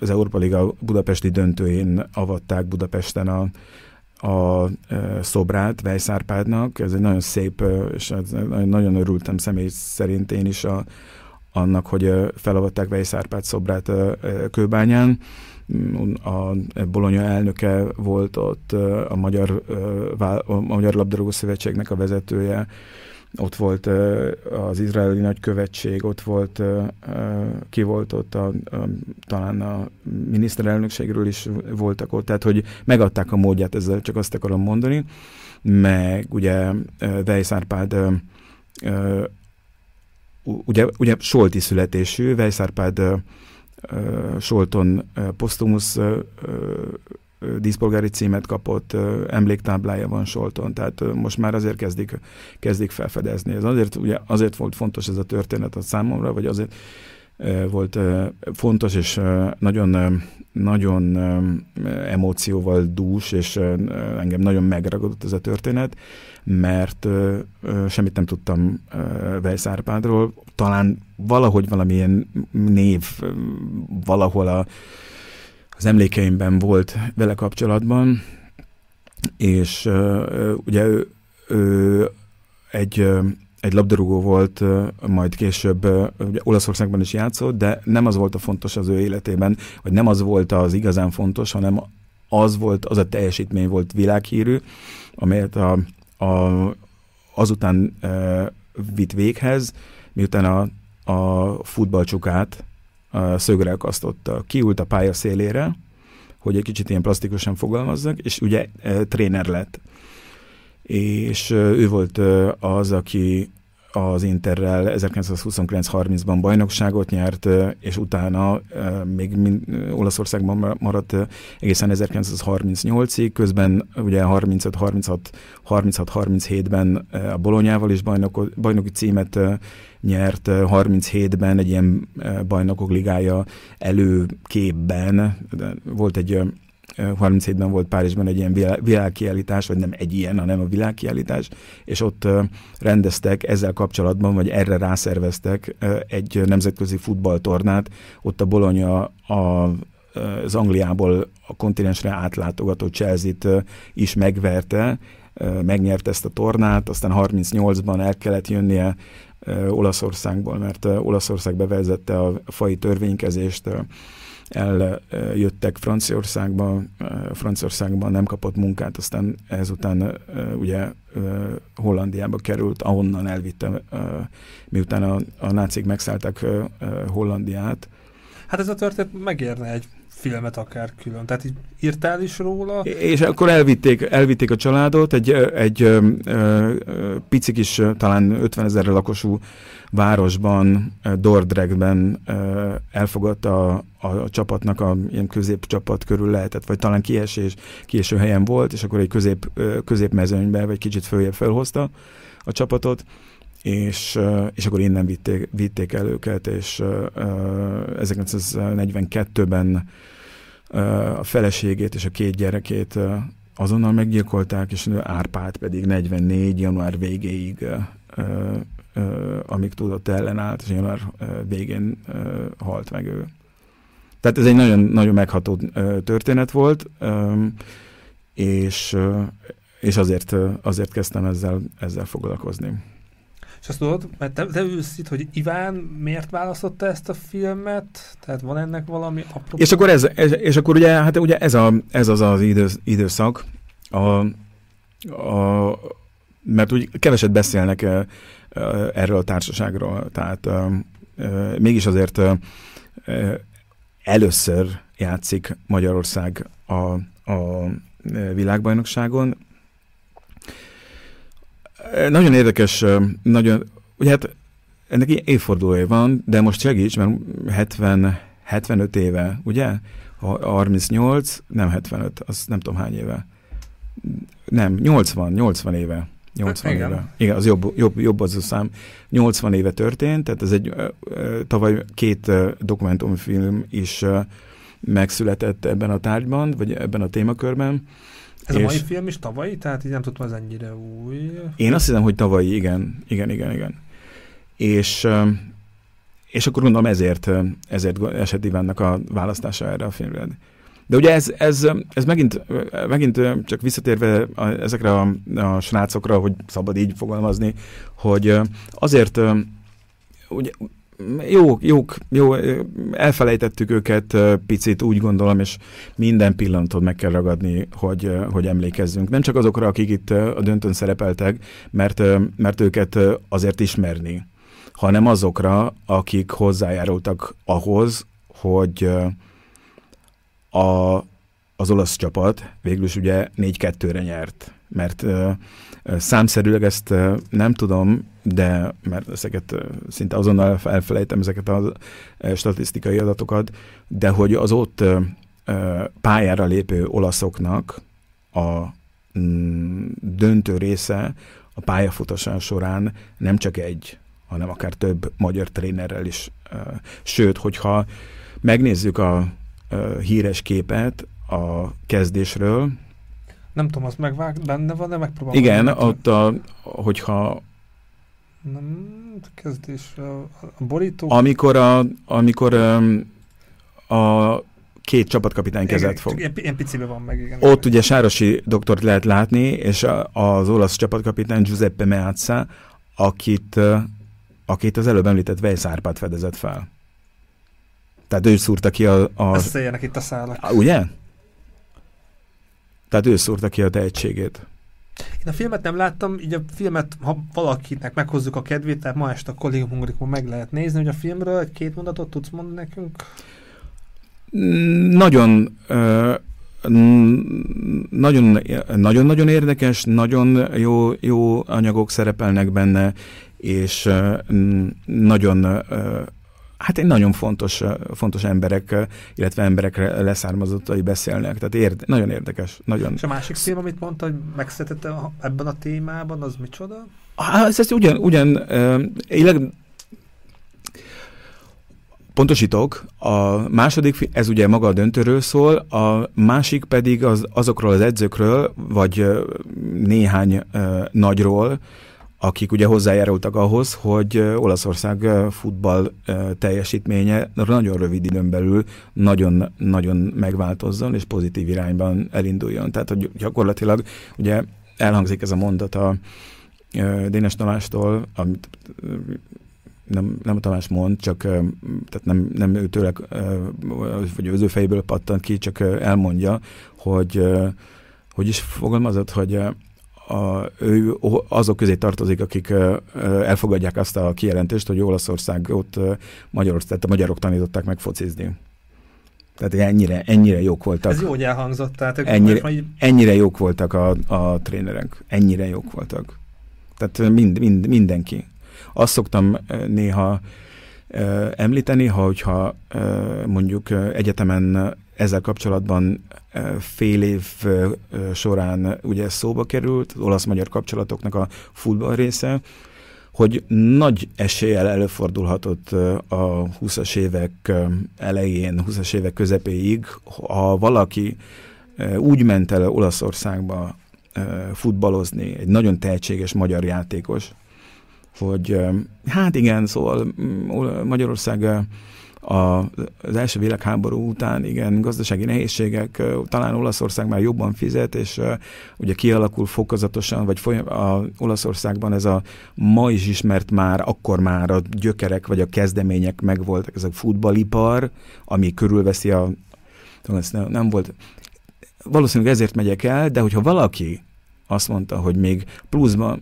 az Európa Liga budapesti döntőjén avatták Budapesten a, a uh, szobrát Vejszárpádnak. Ez egy nagyon szép, uh, és nagyon örültem személy szerint én is a, annak, hogy uh, felavatták Vejszárpád szobrát Kőbányán a Bologna elnöke volt ott, a Magyar, a Magyar Labdarúgó Szövetségnek a vezetője, ott volt az izraeli nagykövetség, ott volt, ki volt ott, a, a, talán a miniszterelnökségről is voltak ott, tehát hogy megadták a módját, ezzel csak azt akarom mondani, meg ugye Weiss ugye, ugye solti születésű, Weiss Árpád Solton posztumusz díszpolgári címet kapott, emléktáblája van Solton, tehát most már azért kezdik, kezdik felfedezni. Ez azért, ugye, azért volt fontos ez a történet a számomra, vagy azért volt fontos, és nagyon, nagyon emócióval dús, és engem nagyon megragadott ez a történet, mert semmit nem tudtam Weiss Árpádról. Talán valahogy valamilyen név valahol a, az emlékeimben volt vele kapcsolatban, és ugye ő, ő egy egy labdarúgó volt, majd később ugye Olaszországban is játszott, de nem az volt a fontos az ő életében, vagy nem az volt az igazán fontos, hanem az volt, az a teljesítmény volt világhírű, amelyet a, a, azután e, vitt véghez, miután a, a futballcsukát szögre akasztotta. Kiült a pálya szélére, hogy egy kicsit ilyen plastikusan fogalmazzak, és ugye e, tréner lett és ő volt az, aki az Interrel 1929-30-ban bajnokságot nyert, és utána még Olaszországban maradt egészen 1938-ig, közben ugye 35-36-37-ben a Bolonyával is bajnok, bajnoki címet nyert, 37-ben egy ilyen bajnokok ligája előképben, volt egy 37-ben volt Párizsban egy ilyen világkiállítás, vagy nem egy ilyen, hanem a világkiállítás, és ott rendeztek ezzel kapcsolatban, vagy erre rászerveztek egy nemzetközi futballtornát. Ott a Bologna a az Angliából a kontinensre átlátogató Chelsea-t is megverte, megnyert ezt a tornát, aztán 38-ban el kellett jönnie Olaszországból, mert Olaszország bevezette a fai törvénykezést, eljöttek Franciaországba, Franciaországban nem kapott munkát, aztán ezután ugye Hollandiába került, ahonnan elvitte, miután a, a nácik megszállták Hollandiát. Hát ez a történet megérne egy filmet akár külön. Tehát így írtál is róla? És akkor elvitték, elvitték a családot, egy, egy ö, ö, pici kis, talán 50 ezer lakosú városban, Dordregben ö, elfogadta a, a, csapatnak a ilyen középcsapat körül lehetett, vagy talán kiesés, kieső helyen volt, és akkor egy közép, középmezőnybe, vagy kicsit följebb felhozta a csapatot, és, és akkor innen vitték, vitték el őket, és 1942-ben a feleségét és a két gyerekét azonnal meggyilkolták, és Árpád pedig 44. január végéig, amíg tudott ellenállt, és január végén halt meg ő. Tehát ez egy nagyon, nagyon megható történet volt, és, és azért, azért kezdtem ezzel, ezzel foglalkozni. És azt tudod, mert te, te ülsz itt, hogy Iván miért választotta ezt a filmet? Tehát van ennek valami apró... És akkor, ez, ez, és akkor ugye, hát ugye ez, a, ez az az idősz, időszak, a, a, mert úgy keveset beszélnek erről a társaságról, tehát mégis azért először játszik Magyarország a, a világbajnokságon, nagyon érdekes, nagyon, ugye hát ennek évfordulója van, de most segíts, mert 70, 75 éve, ugye? 38, nem 75, az nem tudom hány éve. Nem, 80, 80 éve. 80 hát, éve. Igen. igen, az jobb, jobb, jobb az a szám. 80 éve történt, tehát ez egy tavaly két dokumentumfilm is megszületett ebben a tárgyban, vagy ebben a témakörben. Ez és a mai film is tavalyi? Tehát így nem tudtam, ez ennyire új. Én azt hiszem, hogy tavalyi, igen. Igen, igen, igen. És, és akkor gondolom ezért, ezért esett Ivánnak a választása erre a filmre. De ugye ez, ez, ez megint, megint csak visszatérve ezekre a, a srácokra, hogy szabad így fogalmazni, hogy azért ugye jók, jók, jó, elfelejtettük őket picit, úgy gondolom, és minden pillanatot meg kell ragadni, hogy, hogy emlékezzünk. Nem csak azokra, akik itt a döntőn szerepeltek, mert, mert őket azért ismerni, hanem azokra, akik hozzájárultak ahhoz, hogy a, az olasz csapat végül is ugye 4-2-re nyert. Mert Számszerűleg ezt nem tudom, de mert ezeket szinte azonnal elfelejtem ezeket a statisztikai adatokat, de hogy az ott pályára lépő olaszoknak a mm, döntő része a pályafutása során nem csak egy, hanem akár több magyar trénerrel is. Sőt, hogyha megnézzük a híres képet a kezdésről, nem tudom, az megvág, benne van, de megpróbálom. Igen, ott a, hogyha nem, kezdés, a, borító. Amikor a, amikor a két csapatkapitány kezet fog. Ilyen, ilyen picibe van meg, igen. Ott ugye Sárosi doktort lehet látni, és az olasz csapatkapitány Giuseppe Meazza, akit, akit az előbb említett Weiss Árpád fedezett fel. Tehát ő szúrta ki a... a... Összeérnek itt a szálak. Ugye? Tehát ő szúrta ki a tehetségét. Én a filmet nem láttam, így a filmet, ha valakinek meghozzuk a kedvét, tehát ma este a kollégiumunkon meg lehet nézni, hogy a filmről egy-két mondatot tudsz mondani nekünk? Nagyon, ö, nagyon-nagyon érdekes, nagyon jó, jó anyagok szerepelnek benne, és nagyon hát egy nagyon fontos, fontos emberek, illetve emberek leszármazottai beszélnek. Tehát érde, nagyon érdekes. Nagyon. És a másik film, amit mondta, hogy megszedette ebben a témában, az micsoda? Hát, ez, ez ugyan, ugyan uh, Pontosítok, a második, ez ugye maga a döntőről szól, a másik pedig az, azokról az edzőkről, vagy néhány uh, nagyról, akik ugye hozzájárultak ahhoz, hogy Olaszország futball teljesítménye nagyon rövid időn belül nagyon-nagyon megváltozzon, és pozitív irányban elinduljon. Tehát, hogy gyakorlatilag ugye elhangzik ez a mondat a Dénes Tamástól, amit nem, nem a Tamás mond, csak tehát nem, nem ő tőle, vagy az ő fejéből pattant ki, csak elmondja, hogy hogy is fogalmazott, hogy a, ő azok közé tartozik, akik elfogadják azt a kijelentést, hogy Olaszország ott Magyarország, tehát a magyarok tanították meg focizni. Tehát ennyire, ennyire jók voltak. Ez jó, hogy elhangzott. Tehát ennyire, majd... ennyire jók voltak a, a trénerek. Ennyire jók voltak. Tehát mind, mind, mindenki. Azt szoktam néha említeni, ha, hogyha mondjuk egyetemen ezzel kapcsolatban fél év során ugye szóba került, az olasz-magyar kapcsolatoknak a futball része, hogy nagy eséllyel előfordulhatott a 20-as évek elején, 20-as évek közepéig, ha valaki úgy ment el Olaszországba futballozni, egy nagyon tehetséges magyar játékos, hogy hát igen, szóval Magyarország az első világháború után igen, gazdasági nehézségek, talán Olaszország már jobban fizet, és ugye kialakul fokozatosan, vagy folyam, a Olaszországban ez a ma is ismert már, akkor már a gyökerek, vagy a kezdemények megvoltak, ez a futballipar, ami körülveszi a nem, nem volt valószínűleg ezért megyek el, de hogyha valaki azt mondta, hogy még pluszban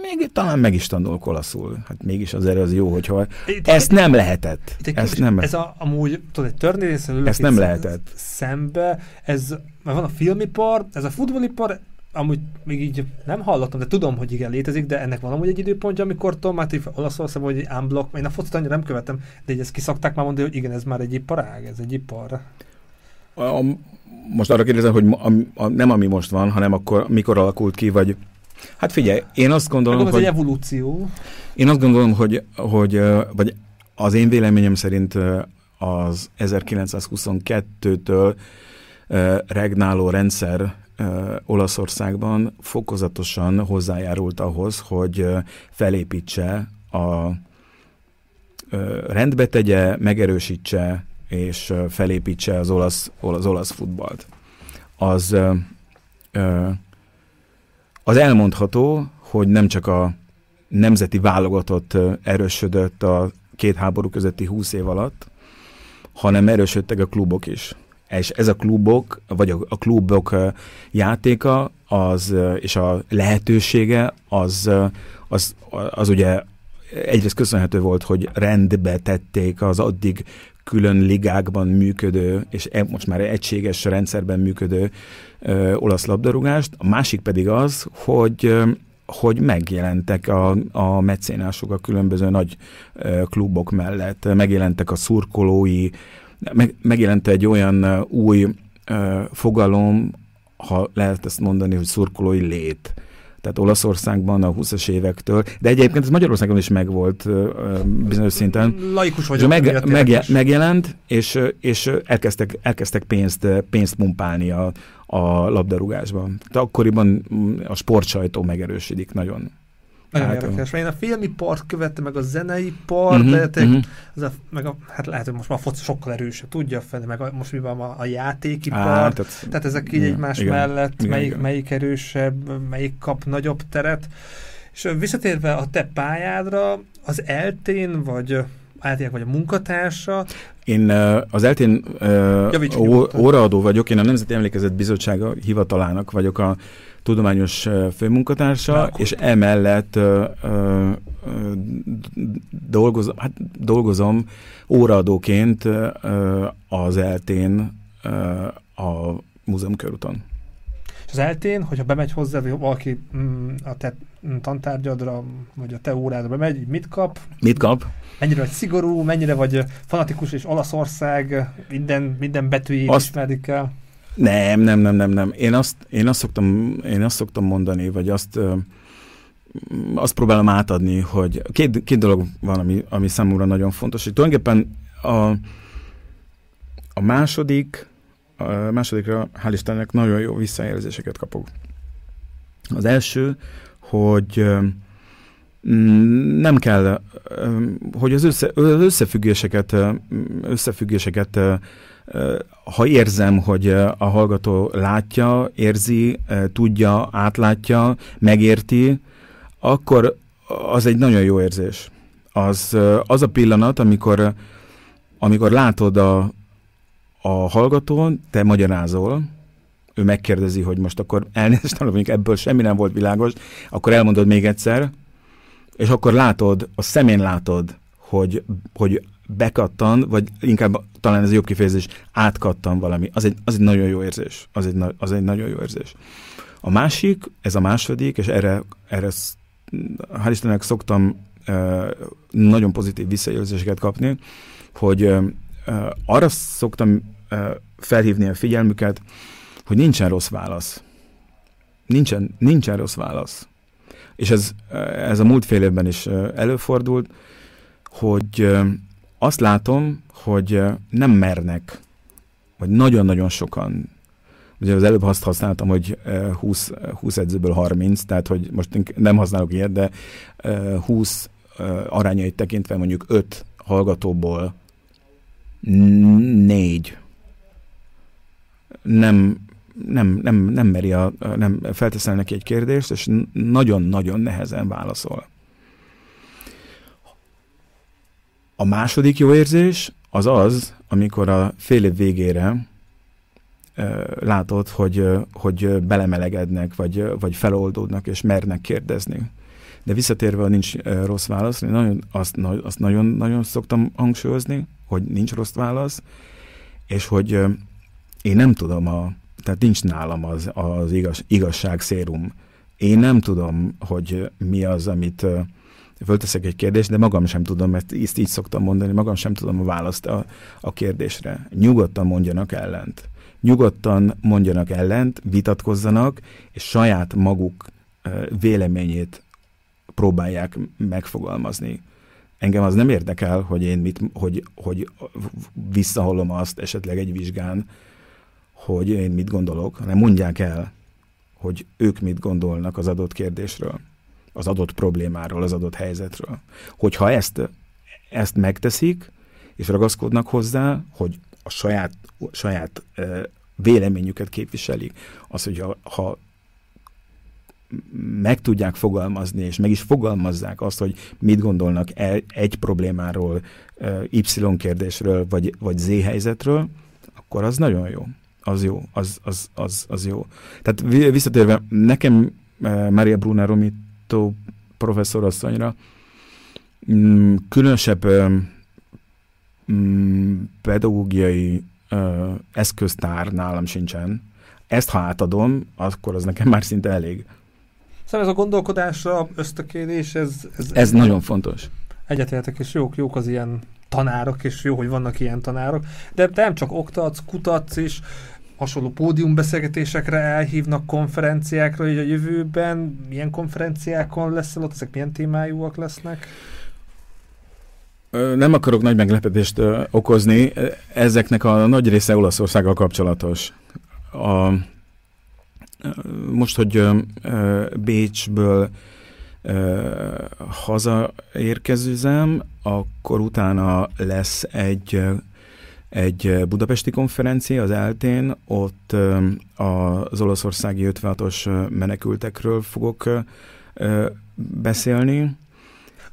még talán meg is tanulok olaszul. Hát mégis azért az jó, hogyha itt, ezt nem lehetett. Itt ezt nem, ez a, amúgy, tudod, egy történészen ezt nem lehetett. Szembe, ez, mert van a filmipar, ez a futballipar, amúgy még így nem hallottam, de tudom, hogy igen, létezik, de ennek van amúgy egy időpontja, amikor Tomáti Olaszország, vagy egy unblock, én a focit annyira nem követem, de így ezt kiszakták már mondani, hogy igen, ez már egy iparág, ez egy ipar. A, most arra kérdezem, hogy a, a, nem ami most van, hanem akkor mikor alakult ki, vagy Hát figyelj, én azt gondolom, hogy... Ez egy evolúció. Én azt gondolom, hogy, hogy vagy az én véleményem szerint az 1922-től regnáló rendszer Olaszországban fokozatosan hozzájárult ahhoz, hogy felépítse a rendbe tegye, megerősítse és felépítse az olasz, az olasz futballt. Az az elmondható, hogy nem csak a nemzeti válogatott erősödött a két háború közötti húsz év alatt, hanem erősödtek a klubok is. És ez a klubok, vagy a, klubok játéka az, és a lehetősége az, az, az ugye egyrészt köszönhető volt, hogy rendbe tették az addig külön ligákban működő, és e, most már egységes rendszerben működő ö, olasz labdarúgást. A másik pedig az, hogy hogy megjelentek a, a mecénások a különböző nagy ö, klubok mellett, megjelentek a szurkolói, meg, megjelent egy olyan új ö, fogalom, ha lehet ezt mondani, hogy szurkolói lét tehát Olaszországban a 20-as évektől, de egyébként ez Magyarországon is megvolt bizonyos szinten. Laikus vagyok. Meg, meg, megjelent, és, és elkezdtek, elkezdtek pénzt, pénzt mumpálni a, a labdarúgásban. Tehát akkoriban a sportsajtó megerősödik nagyon. Nagyon hát, érdekes, mert én a filmipart követtem, meg a zenei part, uh-huh, de uh-huh. Az a, meg a, hát lehet, hogy most már a foci sokkal erősebb, tudja fel, meg a, most mi van a, a játékipar, Á, tehát, tehát ezek így egymás igen, mellett, igen, melyik, igen. melyik erősebb, melyik kap nagyobb teret. És visszatérve a te pályádra, az eltén, vagy általában vagy a munkatársa. Én az eltén óraadó vagyok, én a Nemzeti Emlékezet Bizottsága hivatalának vagyok a tudományos főmunkatársa, Na, és emellett ö, ö, dolgozom, hát dolgozom óraadóként ö, az eltén a múzeum körúton. És az eltén, hogyha bemegy hozzá, vagy valaki mm, a te tantárgyadra, vagy a te órádra bemegy, mit kap? Mit kap? Mennyire vagy szigorú, mennyire vagy fanatikus, és Olaszország minden, minden betűjét azt, ismerik el? Nem, nem, nem, nem, nem. Én azt, én azt, szoktam, én azt szoktam mondani, vagy azt, azt próbálom átadni, hogy két, két dolog van, ami, ami számomra nagyon fontos, hogy tulajdonképpen a, a második, a másodikra, hál' Istennek, nagyon jó visszajelzéseket kapok. Az első, hogy nem kell, hogy az, össze, az összefüggéseket, összefüggéseket ha érzem, hogy a hallgató látja, érzi, tudja, átlátja, megérti, akkor az egy nagyon jó érzés. Az, az a pillanat, amikor, amikor látod a, a hallgatón, te magyarázol, ő megkérdezi, hogy most akkor elnézést, mondjuk ebből semmi nem volt világos, akkor elmondod még egyszer, és akkor látod, a szemén látod, hogy, hogy bekattan, vagy inkább talán ez a jobb kifejezés, átkattan valami. Az egy, az egy nagyon jó érzés. Az egy, az egy nagyon jó érzés. A másik, ez a második, és erre, erre hál' Istennek szoktam nagyon pozitív visszajelzéseket kapni, hogy arra szoktam felhívni a figyelmüket, hogy nincsen rossz válasz. Nincsen, nincsen rossz válasz. És ez, ez a múlt fél évben is előfordult, hogy azt látom, hogy nem mernek, vagy nagyon-nagyon sokan, ugye az előbb azt használtam, hogy 20, 20 edzőből 30, tehát hogy most nem használok ilyet, de 20 arányait tekintve mondjuk 5 hallgatóból négy nem, nem, nem, nem meri, a, nem felteszel neki egy kérdést, és nagyon-nagyon nehezen válaszol. A második jó érzés az az, amikor a fél év végére látod, hogy, hogy belemelegednek, vagy, vagy feloldódnak, és mernek kérdezni. De visszatérve, nincs rossz válasz, nagyon, azt, azt nagyon, nagyon szoktam hangsúlyozni, hogy nincs rossz válasz, és hogy én nem tudom, a, tehát nincs nálam az, az igaz, igazság szérum. Én nem tudom, hogy mi az, amit fölteszek egy kérdést, de magam sem tudom, mert ezt így szoktam mondani, magam sem tudom a választ a, a kérdésre. Nyugodtan mondjanak ellent. Nyugodtan mondjanak ellent, vitatkozzanak, és saját maguk véleményét próbálják megfogalmazni. Engem az nem érdekel, hogy én mit, hogy, hogy visszahallom azt esetleg egy vizsgán, hogy én mit gondolok, hanem mondják el, hogy ők mit gondolnak az adott kérdésről az adott problémáról, az adott helyzetről. Hogyha ezt, ezt megteszik, és ragaszkodnak hozzá, hogy a saját, saját véleményüket képviselik, az, hogy ha, ha meg tudják fogalmazni, és meg is fogalmazzák azt, hogy mit gondolnak el egy problémáról, Y kérdésről, vagy, vagy Z helyzetről, akkor az nagyon jó. Az jó, az, az, az, az jó. Tehát visszatérve, nekem Maria Bruna Romit Tó professzorasszonyra. Mm, különösebb mm, pedagógiai eszköztár nálam sincsen. Ezt ha átadom, akkor az nekem már szinte elég. Szóval ez a gondolkodásra ösztökélés, ez... Ez, ez nagyon fontos. Egyetértek, és jók, jók az ilyen tanárok, és jó, hogy vannak ilyen tanárok, de nem csak oktatsz, kutatsz is, hasonló pódiumbeszélgetésekre elhívnak konferenciákra, hogy a jövőben milyen konferenciákon leszel ott, ezek milyen témájúak lesznek? Nem akarok nagy meglepetést okozni, ezeknek a nagy része Olaszországgal kapcsolatos. A, most, hogy Bécsből hazaérkezőzem, akkor utána lesz egy egy budapesti konferencia az eltén, ott az olaszországi 56-os menekültekről fogok beszélni.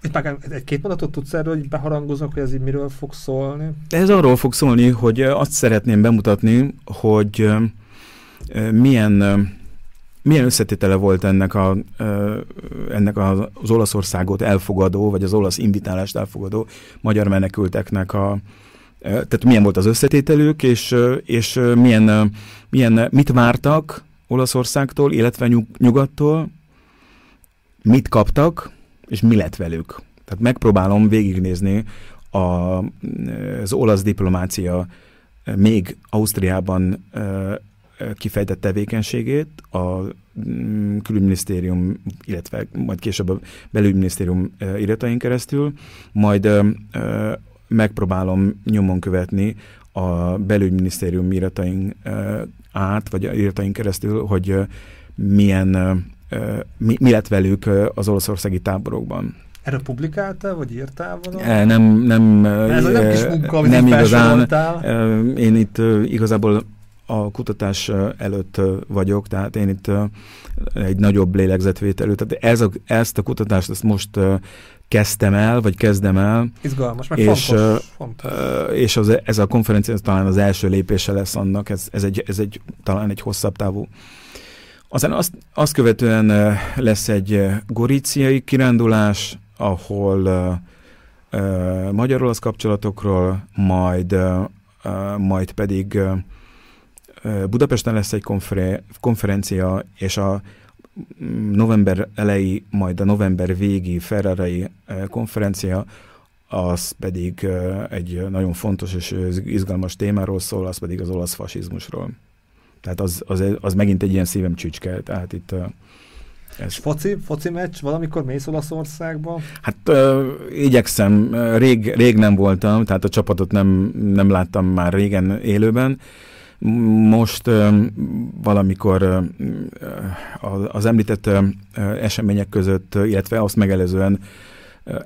Itt már egy-két mondatot tudsz erről, hogy beharangoznak, hogy ez így miről fog szólni? Ez arról fog szólni, hogy azt szeretném bemutatni, hogy milyen milyen összetétele volt ennek, a, ennek az Olaszországot elfogadó, vagy az olasz invitálást elfogadó magyar menekülteknek a, tehát milyen volt az összetételük, és, és milyen, milyen, mit vártak Olaszországtól, illetve nyug, nyugattól, mit kaptak, és mi lett velük. Tehát megpróbálom végignézni a, az olasz diplomácia még Ausztriában kifejtett tevékenységét, a mm, külügyminisztérium, illetve majd később a belügyminisztérium iratain keresztül, majd megpróbálom nyomon követni a belügyminisztérium iratain át, vagy iratain keresztül, hogy milyen, mi, mi lett velük az olaszországi táborokban. Erről publikáltál, vagy írtál valamit? E, nem, nem, Ez a nem kis munka, nem igazán. Én itt igazából a kutatás előtt vagyok, tehát én itt egy nagyobb lélegzetvételű, tehát ez a, ezt a kutatást ezt most kezdtem el, vagy kezdem el. Izgalmas, meg és, fontos. fontos. És az, ez a konferencia talán az első lépése lesz annak, ez, ez, egy, ez egy, talán egy hosszabb távú. Aztán azt, azt követően lesz egy goríciai kirándulás, ahol magyar-olasz kapcsolatokról, majd, majd pedig Budapesten lesz egy konfer- konferencia, és a november elejé, majd a november végi Ferrarai konferencia, az pedig egy nagyon fontos és izgalmas témáról szól, az pedig az olasz fasizmusról. Tehát az, az, az megint egy ilyen szívem csücske, tehát itt ez. Foci, foci meccs, valamikor mész Olaszországba? Hát uh, igyekszem, rég, rég nem voltam, tehát a csapatot nem, nem láttam már régen élőben, most valamikor az említett események között, illetve azt megelőzően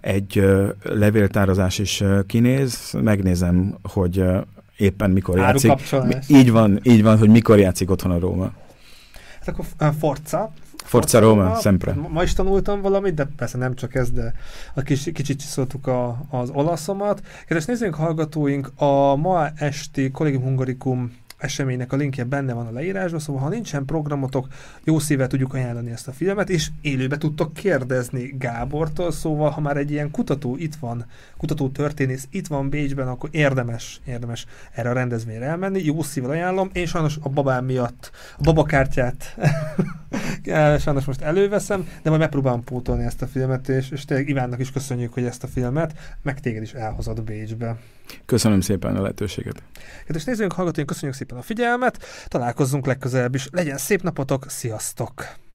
egy levéltározás is kinéz, megnézem, hogy éppen mikor játszik. Így van, így van, hogy mikor játszik otthon a Róma. Hát akkor Forza, Forza Roma, sempre. Ma is tanultam valamit, de persze nem csak ez, de a kis, kicsit csiszoltuk a, az olaszomat. Kedves nézzünk, hallgatóink, a ma esti Collegium Hungarikum eseménynek a linkje benne van a leírásban, szóval ha nincsen programotok, jó szívvel tudjuk ajánlani ezt a filmet, és élőbe tudtok kérdezni Gábortól, szóval ha már egy ilyen kutató itt van, kutató történész itt van Bécsben, akkor érdemes, érdemes erre a rendezvényre elmenni, jó szívvel ajánlom, én sajnos a babám miatt a babakártyát sajnos most előveszem, de majd megpróbálom pótolni ezt a filmet, és, és tényleg Ivánnak is köszönjük, hogy ezt a filmet, meg téged is elhozod Bécsbe. Köszönöm szépen a lehetőséget. Kedves nézőink, hallgatóink, köszönjük szépen a figyelmet, találkozzunk legközelebb is. Legyen szép napotok, sziasztok!